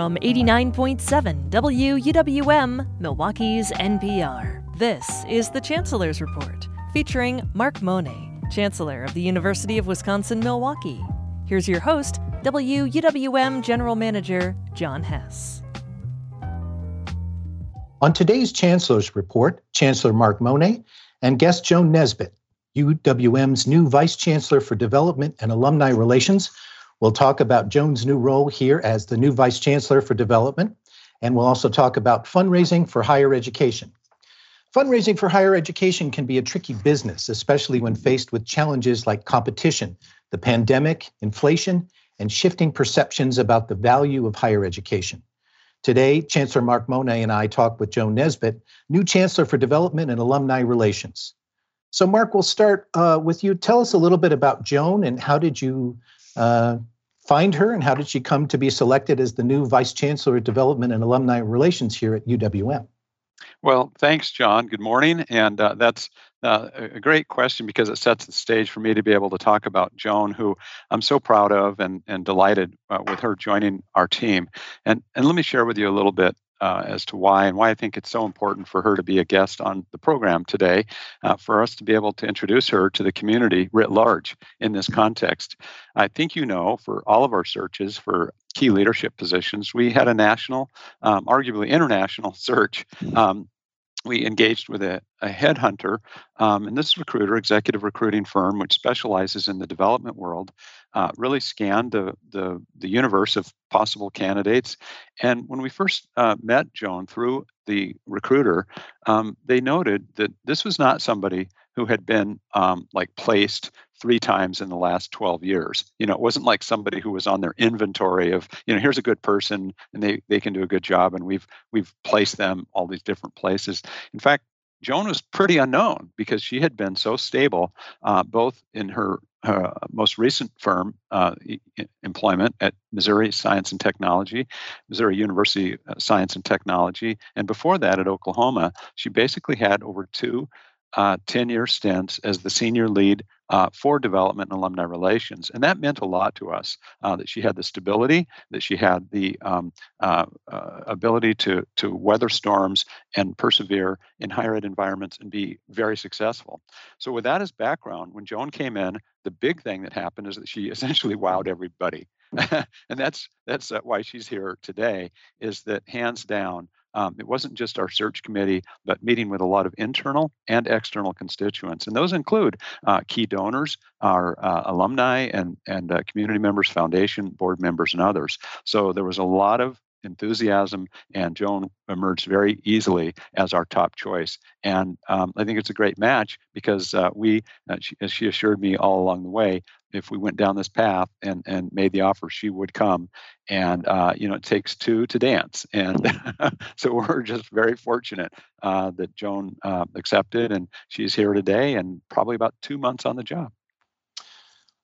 from 89.7 WUWM, Milwaukee's NPR. This is the Chancellor's Report, featuring Mark Mone, Chancellor of the University of Wisconsin Milwaukee. Here's your host, WUWM General Manager John Hess. On today's Chancellor's Report, Chancellor Mark Mone and guest Joan Nesbitt, UWM's new Vice Chancellor for Development and Alumni Relations, We'll talk about Joan's new role here as the new Vice Chancellor for Development, and we'll also talk about fundraising for higher education. Fundraising for higher education can be a tricky business, especially when faced with challenges like competition, the pandemic, inflation, and shifting perceptions about the value of higher education. Today, Chancellor Mark Mone and I talk with Joan Nesbitt, new Chancellor for Development and Alumni Relations. So, Mark, we'll start uh, with you. Tell us a little bit about Joan and how did you uh, find her and how did she come to be selected as the new Vice Chancellor of Development and Alumni Relations here at UWM? Well, thanks, John. Good morning. And uh, that's uh, a great question because it sets the stage for me to be able to talk about Joan, who I'm so proud of and, and delighted uh, with her joining our team. And, and let me share with you a little bit uh, as to why and why I think it's so important for her to be a guest on the program today, uh, for us to be able to introduce her to the community writ large in this context. I think you know, for all of our searches for key leadership positions, we had a national, um, arguably international search. Um, we engaged with a, a headhunter, um, and this recruiter, executive recruiting firm, which specializes in the development world, uh, really scanned the, the, the universe of possible candidates. And when we first uh, met Joan through the recruiter, um, they noted that this was not somebody who had been um, like placed three times in the last 12 years. You know, it wasn't like somebody who was on their inventory of, you know, here's a good person and they they can do a good job and we've we've placed them all these different places. In fact, Joan was pretty unknown because she had been so stable, uh, both in her, her, most recent firm uh, employment at Missouri Science and Technology, Missouri University uh, Science and Technology, and before that at Oklahoma. She basically had over two uh, 10 year stints as the senior lead uh, for development and alumni relations. And that meant a lot to us uh, that she had the stability, that she had the um, uh, uh, ability to, to weather storms and persevere in higher ed environments and be very successful. So, with that as background, when Joan came in, the big thing that happened is that she essentially wowed everybody. and that's that's uh, why she's here today is that hands down um, it wasn't just our search committee, but meeting with a lot of internal and external constituents. And those include uh, key donors, our uh, alumni and, and uh, community members, foundation, board members, and others. So there was a lot of enthusiasm, and Joan emerged very easily as our top choice. And um, I think it's a great match because uh, we, uh, she, as she assured me all along the way, if we went down this path and and made the offer, she would come. And uh, you know, it takes two to dance, and so we're just very fortunate uh, that Joan uh, accepted, and she's here today, and probably about two months on the job.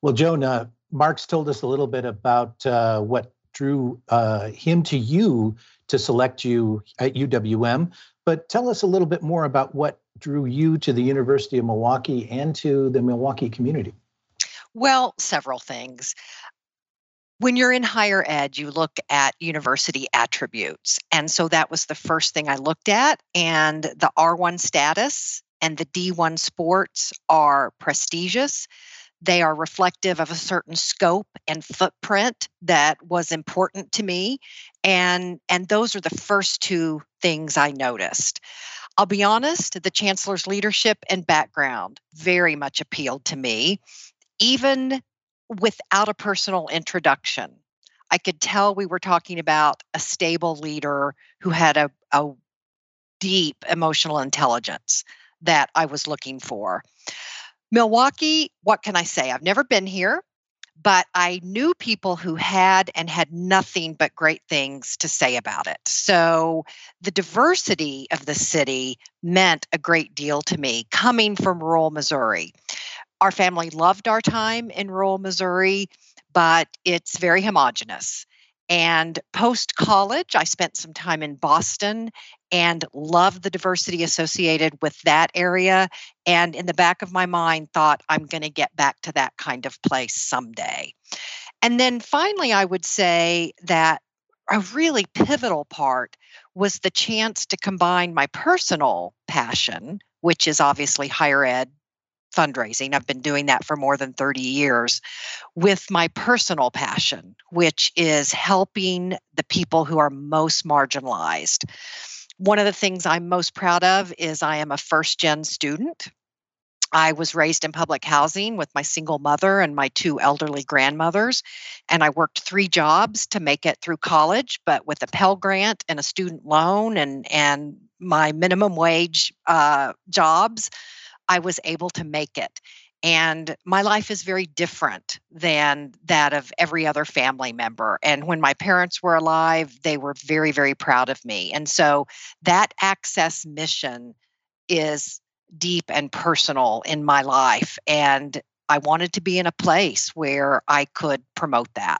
Well, Joan, uh, Mark's told us a little bit about uh, what drew uh, him to you to select you at UWM, but tell us a little bit more about what drew you to the University of Milwaukee and to the Milwaukee community. Well, several things. When you're in higher ed, you look at university attributes. And so that was the first thing I looked at. And the R1 status and the D1 sports are prestigious. They are reflective of a certain scope and footprint that was important to me. And, and those are the first two things I noticed. I'll be honest, the chancellor's leadership and background very much appealed to me even without a personal introduction. I could tell we were talking about a stable leader who had a, a deep emotional intelligence that I was looking for. Milwaukee, what can I say? I've never been here, but I knew people who had and had nothing but great things to say about it. So the diversity of the city meant a great deal to me coming from rural Missouri our family loved our time in rural Missouri, but it's very homogenous. And post college, I spent some time in Boston and loved the diversity associated with that area. And in the back of my mind, thought I'm going to get back to that kind of place someday. And then finally, I would say that a really pivotal part was the chance to combine my personal passion, which is obviously higher ed fundraising. I've been doing that for more than 30 years with my personal passion, which is helping the people who are most marginalized. One of the things I'm most proud of is I am a first gen student. I was raised in public housing with my single mother and my two elderly grandmothers. And I worked three jobs to make it through college, but with a Pell Grant and a student loan and, and my minimum wage uh, jobs, I was able to make it. And my life is very different than that of every other family member. And when my parents were alive, they were very, very proud of me. And so that access mission is deep and personal in my life. And I wanted to be in a place where I could promote that.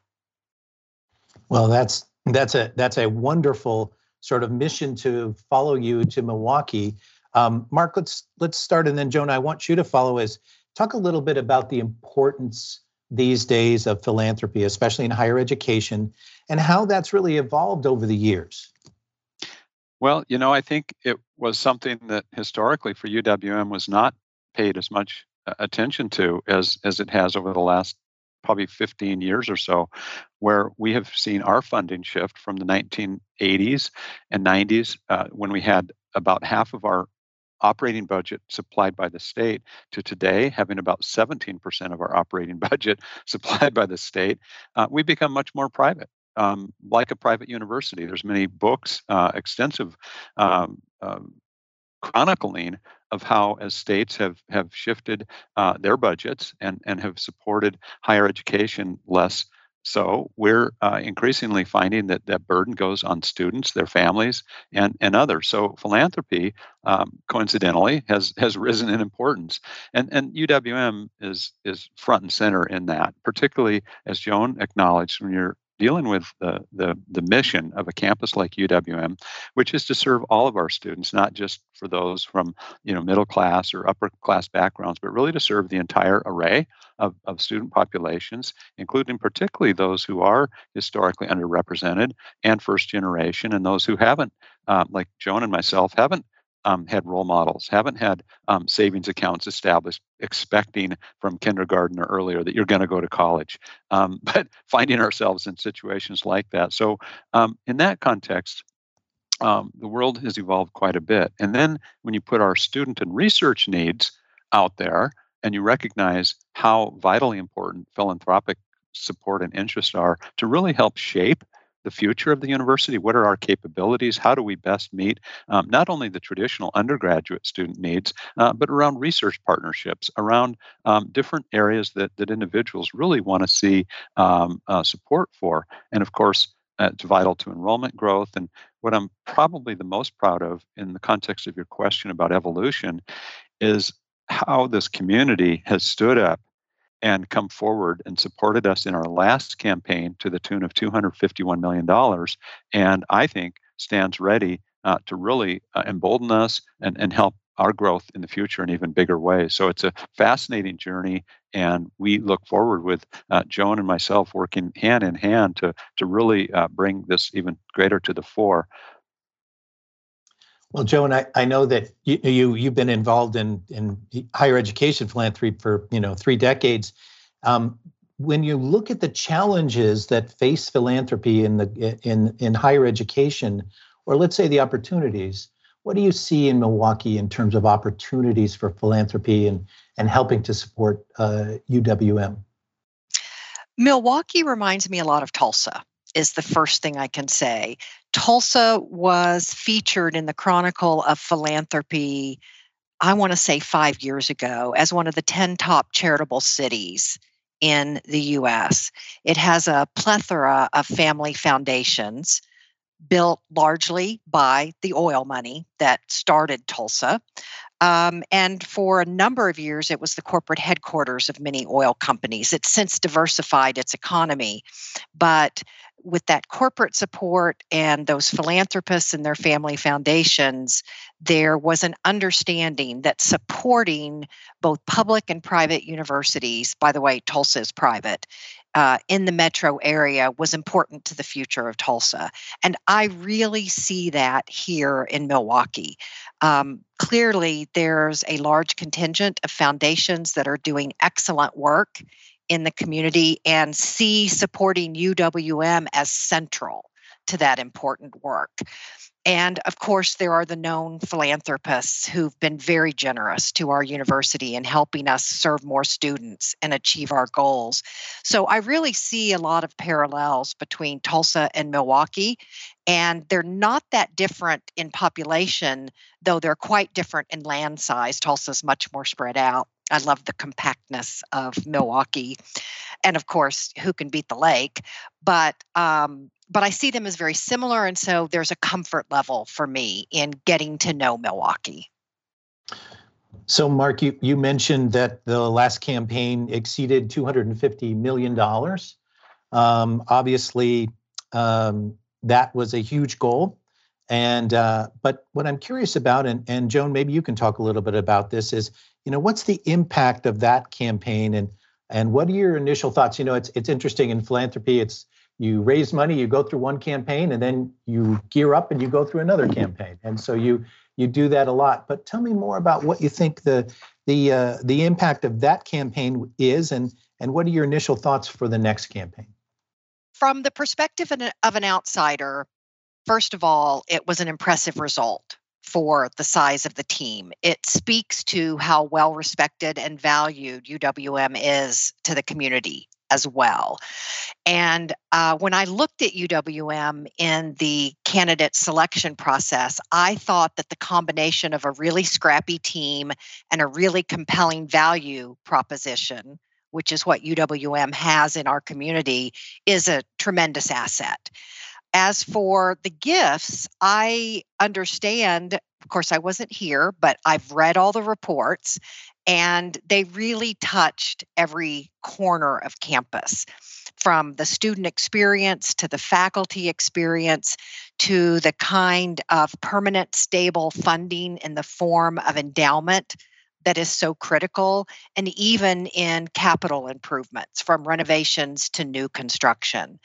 Well, that's that's a that's a wonderful sort of mission to follow you to Milwaukee. Um, Mark, let's let's start, and then Joan, I want you to follow us. Talk a little bit about the importance these days of philanthropy, especially in higher education, and how that's really evolved over the years. Well, you know, I think it was something that historically for UWM was not paid as much uh, attention to as as it has over the last probably 15 years or so, where we have seen our funding shift from the 1980s and 90s uh, when we had about half of our operating budget supplied by the state to today having about 17% of our operating budget supplied by the state, uh, we become much more private. Um, like a private university, there's many books, uh, extensive um, uh, chronicling of how as states have have shifted uh, their budgets and and have supported higher education less so we're uh, increasingly finding that that burden goes on students, their families, and, and others. So philanthropy, um, coincidentally, has has risen in importance, and and UWM is is front and center in that. Particularly as Joan acknowledged, when you're dealing with the, the, the mission of a campus like UWM, which is to serve all of our students, not just for those from you know middle class or upper class backgrounds, but really to serve the entire array of, of student populations, including particularly those who are historically underrepresented and first generation, and those who haven't, um, like Joan and myself, haven't um, had role models, haven't had um, savings accounts established, expecting from kindergarten or earlier that you're going to go to college, um, but finding ourselves in situations like that. So, um, in that context, um, the world has evolved quite a bit. And then when you put our student and research needs out there, and you recognize how vitally important philanthropic support and interest are to really help shape the future of the university? What are our capabilities? How do we best meet um, not only the traditional undergraduate student needs, uh, but around research partnerships, around um, different areas that, that individuals really want to see um, uh, support for? And of course, uh, it's vital to enrollment growth. And what I'm probably the most proud of in the context of your question about evolution is how this community has stood up and come forward and supported us in our last campaign to the tune of $251 million. And I think stands ready uh, to really uh, embolden us and, and help our growth in the future in even bigger ways. So it's a fascinating journey, and we look forward with uh, Joan and myself working hand in hand to to really uh, bring this even greater to the fore. Well, Joan, I, I know that you, you you've been involved in in higher education philanthropy for you know three decades. Um, when you look at the challenges that face philanthropy in the in in higher education, or let's say the opportunities, what do you see in Milwaukee in terms of opportunities for philanthropy and and helping to support uh, UWM? Milwaukee reminds me a lot of Tulsa is the first thing I can say. Tulsa was featured in the Chronicle of Philanthropy, I want to say five years ago, as one of the 10 top charitable cities in the US. It has a plethora of family foundations built largely by the oil money that started Tulsa. Um, and for a number of years, it was the corporate headquarters of many oil companies. It's since diversified its economy. But with that corporate support and those philanthropists and their family foundations, there was an understanding that supporting both public and private universities, by the way, Tulsa is private, uh, in the metro area was important to the future of Tulsa. And I really see that here in Milwaukee. Um, clearly, there's a large contingent of foundations that are doing excellent work in the community and see supporting UWM as central to that important work. And of course, there are the known philanthropists who've been very generous to our university in helping us serve more students and achieve our goals. So I really see a lot of parallels between Tulsa and Milwaukee. And they're not that different in population, though they're quite different in land size. Tulsa's much more spread out. I love the compactness of Milwaukee. And of course, who can beat the lake? But um, but I see them as very similar. And so there's a comfort level for me in getting to know Milwaukee. So, Mark, you, you mentioned that the last campaign exceeded $250 million. Um, obviously, um, that was a huge goal. And uh, but what I'm curious about, and, and Joan, maybe you can talk a little bit about this, is you know what's the impact of that campaign, and and what are your initial thoughts? You know, it's it's interesting in philanthropy. It's you raise money, you go through one campaign, and then you gear up and you go through another campaign. And so you you do that a lot. But tell me more about what you think the the uh, the impact of that campaign is, and and what are your initial thoughts for the next campaign? From the perspective of an outsider, first of all, it was an impressive result for the size of the team. It speaks to how well respected and valued UWM is to the community as well. And uh, when I looked at UWM in the candidate selection process, I thought that the combination of a really scrappy team and a really compelling value proposition, which is what UWM has in our community, is a tremendous asset. As for the gifts, I understand, of course, I wasn't here, but I've read all the reports, and they really touched every corner of campus from the student experience to the faculty experience to the kind of permanent stable funding in the form of endowment that is so critical and even in capital improvements from renovations to new construction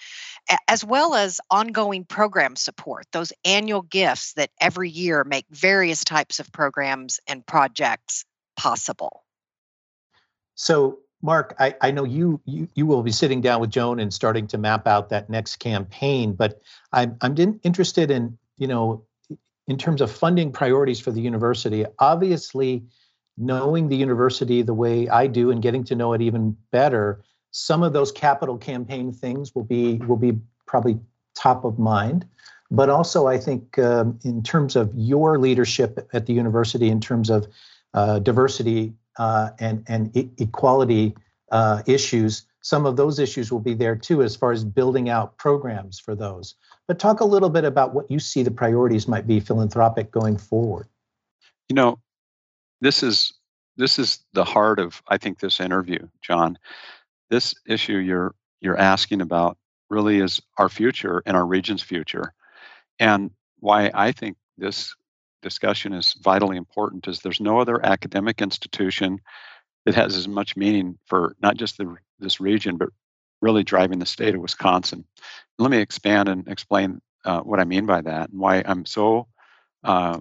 as well as ongoing program support those annual gifts that every year make various types of programs and projects possible. So, Mark, I, I know you, you you will be sitting down with Joan and starting to map out that next campaign, but I'm I'm interested in you know in terms of funding priorities for the university. Obviously, knowing the university the way I do and getting to know it even better, some of those capital campaign things will be will be probably top of mind. But also, I think um, in terms of your leadership at the university, in terms of uh, diversity uh, and and e- equality uh, issues, some of those issues will be there too, as far as building out programs for those. But talk a little bit about what you see the priorities might be philanthropic going forward. You know, this is this is the heart of I think this interview, John. This issue you're you're asking about really is our future and our region's future. And why I think this discussion is vitally important is there's no other academic institution that has as much meaning for not just the, this region, but really driving the state of Wisconsin. Let me expand and explain uh, what I mean by that and why I'm so uh,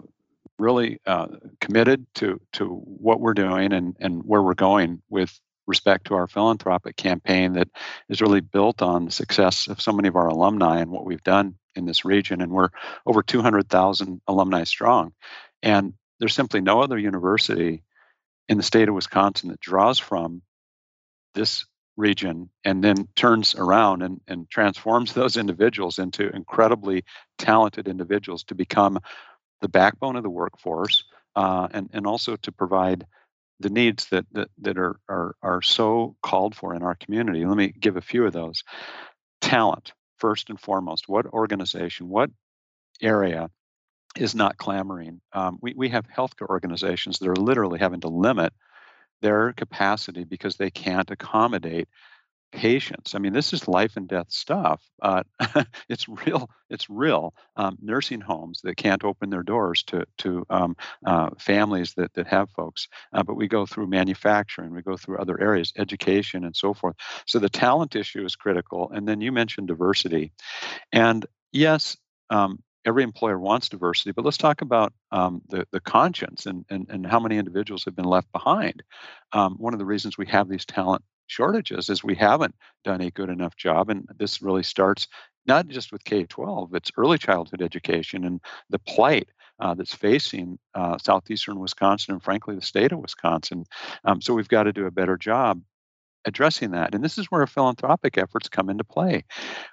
really uh, committed to to what we're doing and and where we're going with respect to our philanthropic campaign that is really built on the success of so many of our alumni and what we've done in this region. And we're over 200,000 alumni strong. And there's simply no other university in the state of Wisconsin that draws from this region and then turns around and, and transforms those individuals into incredibly talented individuals to become the backbone of the workforce uh, and, and also to provide the needs that, that, that are, are, are so called for in our community. Let me give a few of those. Talent, first and foremost. What organization, what area is not clamoring? Um, we, we have healthcare organizations that are literally having to limit their capacity because they can't accommodate patients. I mean, this is life and death stuff. Uh, it's real. It's real. Um, nursing homes that can't open their doors to to um, uh, families that that have folks. Uh, but we go through manufacturing, we go through other areas, education, and so forth. So the talent issue is critical. And then you mentioned diversity, and yes. Um, every employer wants diversity, but let's talk about um, the the conscience and, and and how many individuals have been left behind. Um, one of the reasons we have these talent shortages is we haven't done a good enough job. And this really starts not just with K 12, it's early childhood education and the plight uh, that's facing uh, southeastern Wisconsin and, frankly, the state of Wisconsin. Um, so we've got to do a better job addressing that. And this is where philanthropic efforts come into play.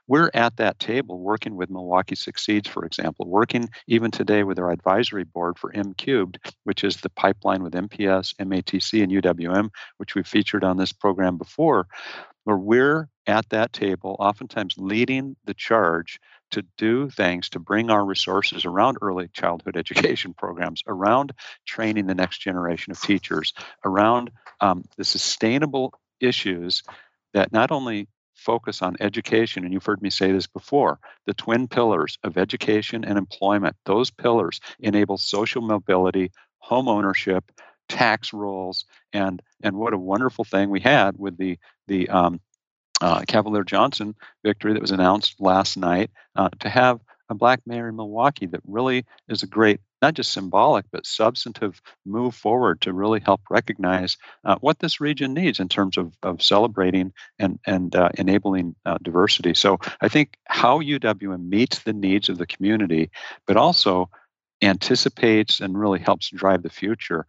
We're at that table working with Milwaukee Succeeds, for example, working even today with our advisory board for M Cubed, which is the pipeline with MPS, MATC, and UWM, which we've featured on this program before, where we're at that table, oftentimes leading the charge to do things to bring our resources around early childhood education programs, around training the next generation of teachers, around um, the sustainable issues that not only focus on education, and you've heard me say this before the twin pillars of education and employment, those pillars enable social mobility, home ownership, tax rules, and and what a wonderful thing we had with the the um, uh, Cavalier Johnson victory that was announced last night uh, to have a black mayor in Milwaukee that really is a great, not just symbolic, but substantive move forward to really help recognize uh, what this region needs in terms of, of celebrating and, and uh, enabling uh, diversity. So I think how UWM meets the needs of the community, but also anticipates and really helps drive the future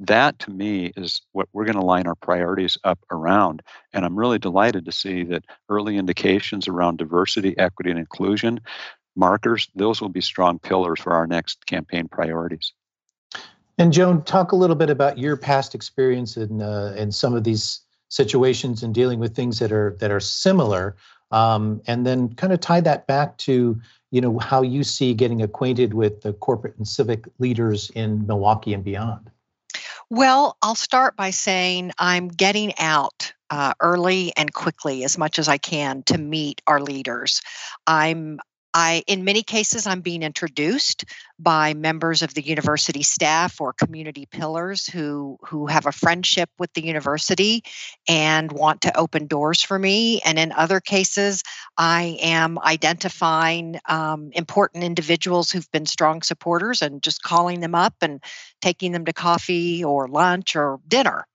that to me is what we're going to line our priorities up around. And I'm really delighted to see that early indications around diversity, equity, and inclusion markers, those will be strong pillars for our next campaign priorities. And Joan, talk a little bit about your past experience in uh, in some of these situations and dealing with things that are that are similar, um, and then kind of tie that back to you know how you see getting acquainted with the corporate and civic leaders in Milwaukee and beyond. Well, I'll start by saying I'm getting out uh, early and quickly as much as I can to meet our leaders. I'm I, in many cases, I'm being introduced by members of the university staff or community pillars who who have a friendship with the university and want to open doors for me. And in other cases, I am identifying um, important individuals who've been strong supporters and just calling them up and taking them to coffee or lunch or dinner.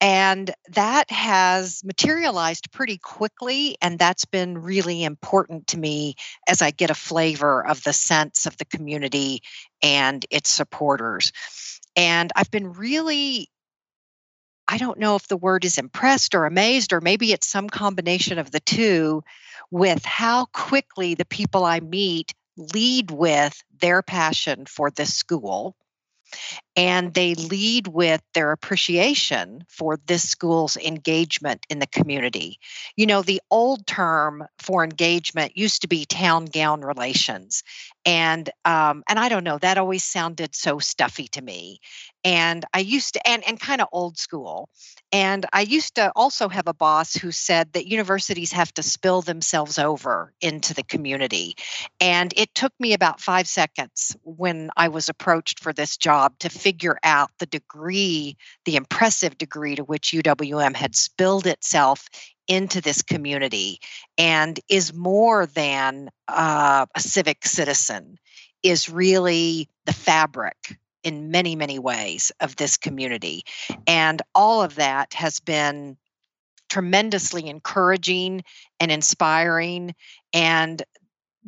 And that has materialized pretty quickly. And that's been really important to me as I get a flavor of the sense of the community and its supporters. And I've been really, I don't know if the word is impressed or amazed, or maybe it's some combination of the two, with how quickly the people I meet lead with their passion for this school and they lead with their appreciation for this school's engagement in the community. You know, the old term for engagement used to be town gown relations, and um, and I don't know that always sounded so stuffy to me. And i used to and, and kind of old school. And i used to also have a boss who said that universities have to spill themselves over into the community. And it took me about five seconds when i was approached for this job to figure out the degree the impressive degree to which uwm had spilled itself into this community and is more than uh, a civic citizen is really the fabric in many, many ways of this community. And all of that has been tremendously encouraging and inspiring. And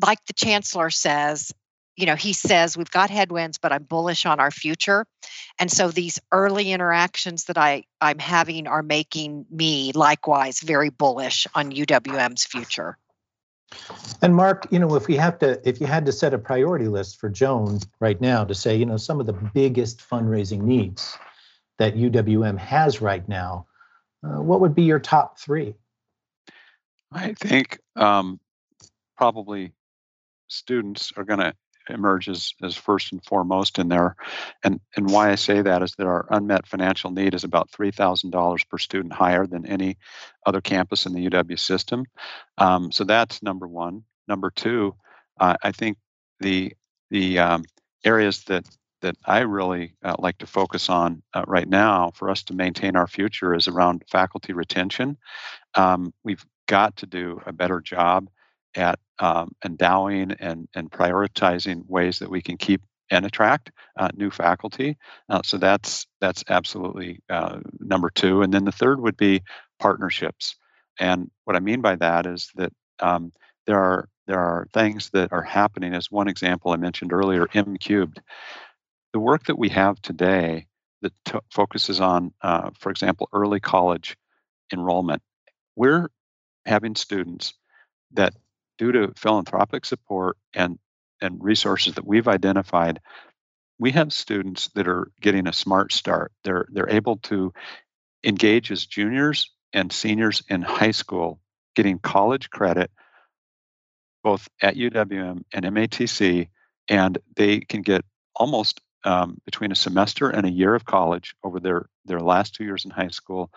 like the chancellor says, you know, he says we've got headwinds, but I'm bullish on our future. And so these early interactions that I, I'm having are making me likewise very bullish on UWM's future. And Mark, you know, if we have to, if you had to set a priority list for Joan right now to say, you know, some of the biggest fundraising needs that UWM has right now, uh, what would be your top three? I think um, probably students are going to emerges as first and foremost in there. And, and why I say that is that our unmet financial need is about $3,000 per student higher than any other campus in the UW system. Um, so that's number one. Number two, uh, I think the the um, areas that that I really uh, like to focus on uh, right now for us to maintain our future is around faculty retention. Um, we've got to do a better job at um, endowing and, and prioritizing ways that we can keep and attract uh, new faculty. Uh, so that's that's absolutely uh, number two. And then the third would be partnerships. And what I mean by that is that um, there are there are things that are happening. As one example I mentioned earlier, M cubed. The work that we have today that t- focuses on, uh, for example, early college enrollment. We're having students that due to philanthropic support and and resources that we've identified, we have students that are getting a smart start. They're they're able to engage as juniors and seniors in high school, getting college credit both at UWM and MATC, and they can get almost um, between a semester and a year of college over their their last two years in high school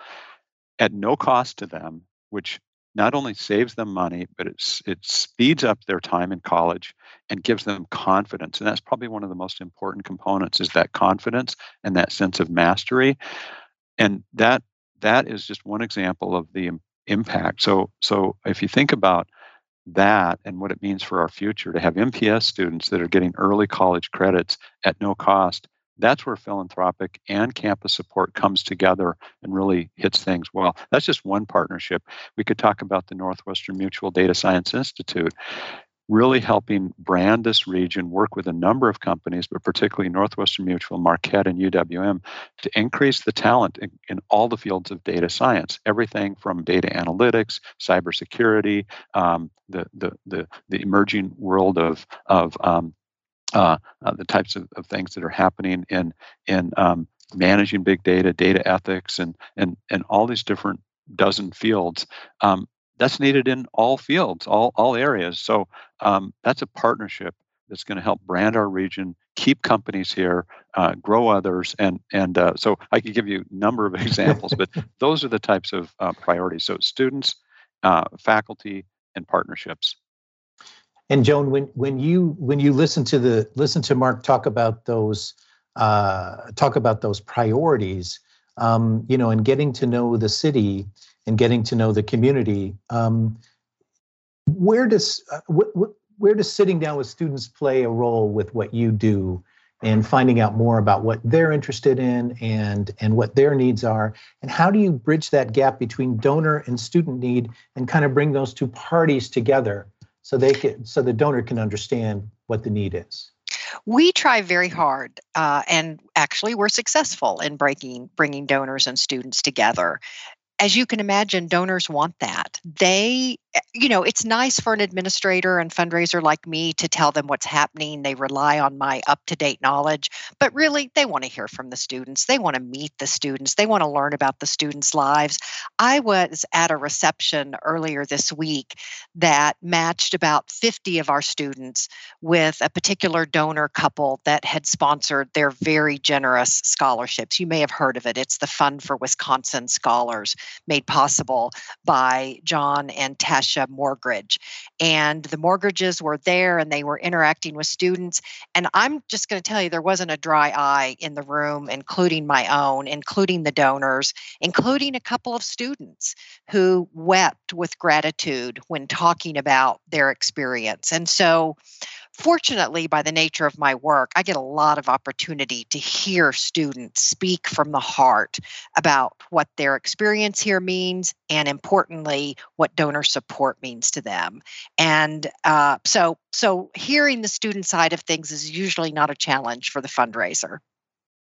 at no cost to them, which not only saves them money, but it's, it speeds up their time in college and gives them confidence. And that's probably one of the most important components is that confidence and that sense of mastery. And that that is just one example of the impact. So so if you think about that and what it means for our future to have MPS students that are getting early college credits at no cost that's where philanthropic and campus support comes together and really hits things well. That's just one partnership. We could talk about the Northwestern Mutual Data Science Institute, really helping brand this region, work with a number of companies, but particularly Northwestern Mutual, Marquette, and UWM to increase the talent in, in all the fields of data science, everything from data analytics, cybersecurity, um, the, the, the, the emerging world of, of um, uh, uh, the types of, of, things that are happening in in um, managing big data, data ethics, and and and all these different dozen fields. Um, that's needed in all fields, all all areas. So um, that's a partnership that's going to help brand our region, keep companies here, uh, grow others, and and uh, so I could give you a number of examples, but those are the types of uh, priorities. So students, uh, faculty, and partnerships. And Joan, when when you when you listen to the listen to Mark talk about those uh, talk about those priorities, um, you know, and getting to know the city and getting to know the community, um, where does uh, wh- wh- where does sitting down with students play a role with what you do and finding out more about what they're interested in and and what their needs are? And how do you bridge that gap between donor and student need and kind of bring those two parties together so they can so the donor can understand what the need is we try very hard uh, and actually we're successful in breaking bringing donors and students together as you can imagine, donors want that. They, Eh, you know, it's nice for an administrator and fundraiser like me to tell them what's happening. They rely on my up to date knowledge, but really they want to hear from the students. They want to meet the students. They want to learn about the students' lives. I was at a reception earlier this week that matched about 50 of our students with a particular donor couple that had sponsored their very generous scholarships. You may have heard of it. It's the Fund for Wisconsin Scholars made possible by John and Tasha Morgridge. And the Morgridges were there and they were interacting with students. And I'm just going to tell you, there wasn't a dry eye in the room, including my own, including the donors, including a couple of students who wept with gratitude when talking about their experience. And so, Fortunately, by the nature of my work, I get a lot of opportunity to hear students speak from the heart about what their experience here means, and importantly, what donor support means to them. And uh, so, so hearing the student side of things is usually not a challenge for the fundraiser.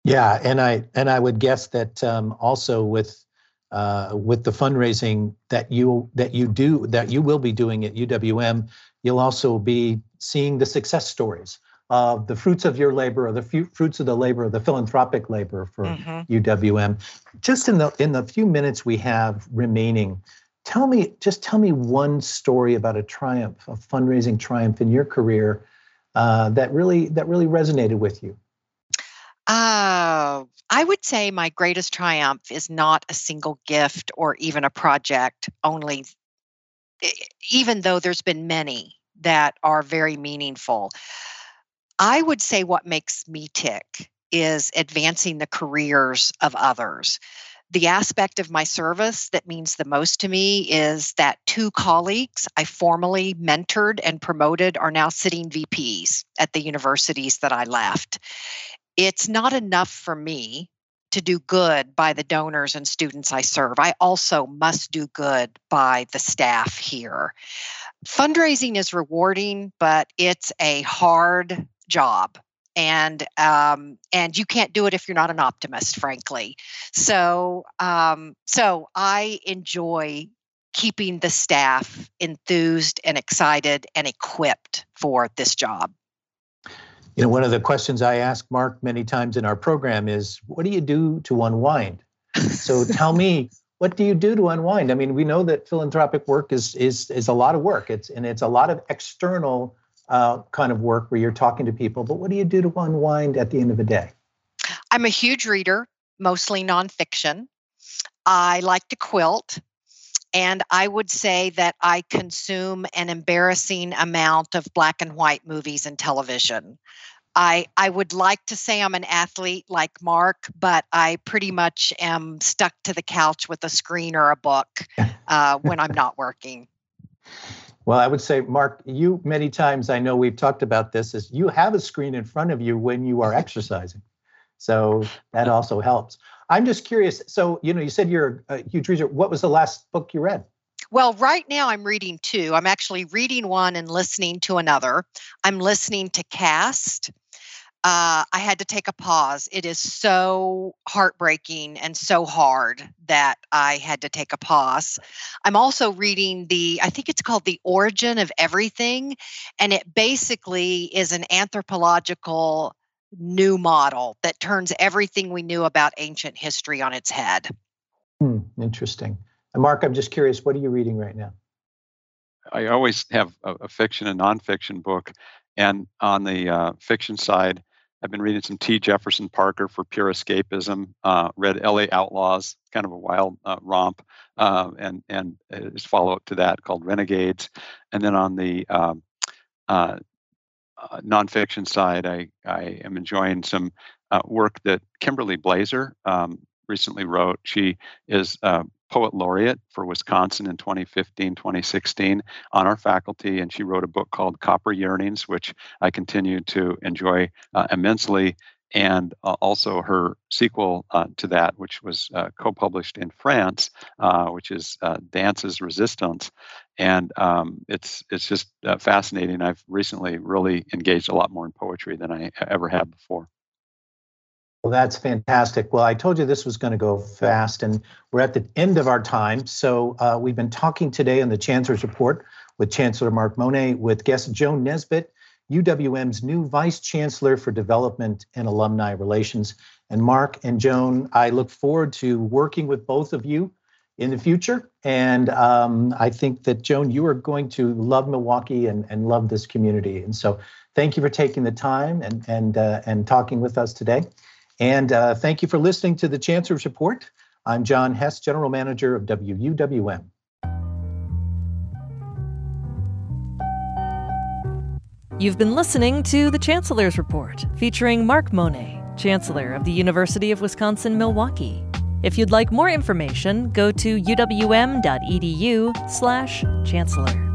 Yeah, and I and I would guess that um, also with uh, with the fundraising that you that you do that you will be doing at UWM, you'll also be seeing the success stories of the fruits of your labor or the fruits of the labor of the philanthropic labor for mm-hmm. UWM. Just in the in the few minutes we have remaining, tell me just tell me one story about a triumph, a fundraising triumph in your career uh, that really that really resonated with you? Uh, I would say my greatest triumph is not a single gift or even a project, only, even though there's been many that are very meaningful. I would say what makes me tick is advancing the careers of others. The aspect of my service that means the most to me is that two colleagues I formally mentored and promoted are now sitting VPs at the universities that I left. It's not enough for me to do good by the donors and students I serve. I also must do good by the staff here. Fundraising is rewarding, but it's a hard job and um, and you can't do it if you're not an optimist frankly so um, so i enjoy keeping the staff enthused and excited and equipped for this job you know one of the questions i ask mark many times in our program is what do you do to unwind so tell me what do you do to unwind i mean we know that philanthropic work is is is a lot of work it's and it's a lot of external uh, kind of work where you're talking to people, but what do you do to unwind at the end of the day? I'm a huge reader, mostly nonfiction. I like to quilt. And I would say that I consume an embarrassing amount of black and white movies and television. I, I would like to say I'm an athlete like Mark, but I pretty much am stuck to the couch with a screen or a book uh, when I'm not working. Well, I would say, Mark, you many times I know we've talked about this is you have a screen in front of you when you are exercising. So that also helps. I'm just curious. So, you know, you said you're a huge reader. What was the last book you read? Well, right now I'm reading two. I'm actually reading one and listening to another. I'm listening to Caste. uh, I had to take a pause. It is so heartbreaking and so hard that I had to take a pause. I'm also reading the, I think it's called The Origin of Everything, and it basically is an anthropological new model that turns everything we knew about ancient history on its head. Hmm, interesting. And Mark, I'm just curious, what are you reading right now? I always have a, a fiction and nonfiction book. And on the uh, fiction side, I've been reading some T. Jefferson Parker for pure escapism. Uh, read L.A. Outlaws, kind of a wild uh, romp, uh, and and his follow up to that called Renegades. And then on the um, uh, nonfiction side, I I am enjoying some uh, work that Kimberly Blaeser um, recently wrote. She is a poet laureate for Wisconsin in 2015, 2016 on our faculty, and she wrote a book called Copper Yearnings, which I continue to enjoy uh, immensely. And uh, also her sequel uh, to that, which was uh, co published in France, uh, which is uh, Dances Resistance. And um, it's, it's just fascinating. I've recently really engaged a lot more in poetry than I ever have before. Well, that's fantastic. Well, I told you this was going to go fast, and we're at the end of our time. So uh, we've been talking today on the Chancellor's Report with Chancellor Mark Mone, with guest Joan Nesbitt, UWM's new Vice Chancellor for Development and Alumni Relations. And Mark and Joan, I look forward to working with both of you in the future. And um, I think that, Joan, you are going to love Milwaukee and, and love this community. And so thank you for taking the time and, and, uh, and talking with us today. And uh, thank you for listening to the Chancellor's Report. I'm John Hess, General Manager of WUWM. You've been listening to the Chancellor's Report, featuring Mark Mone, Chancellor of the University of Wisconsin Milwaukee. If you'd like more information, go to uwm.edu/chancellor.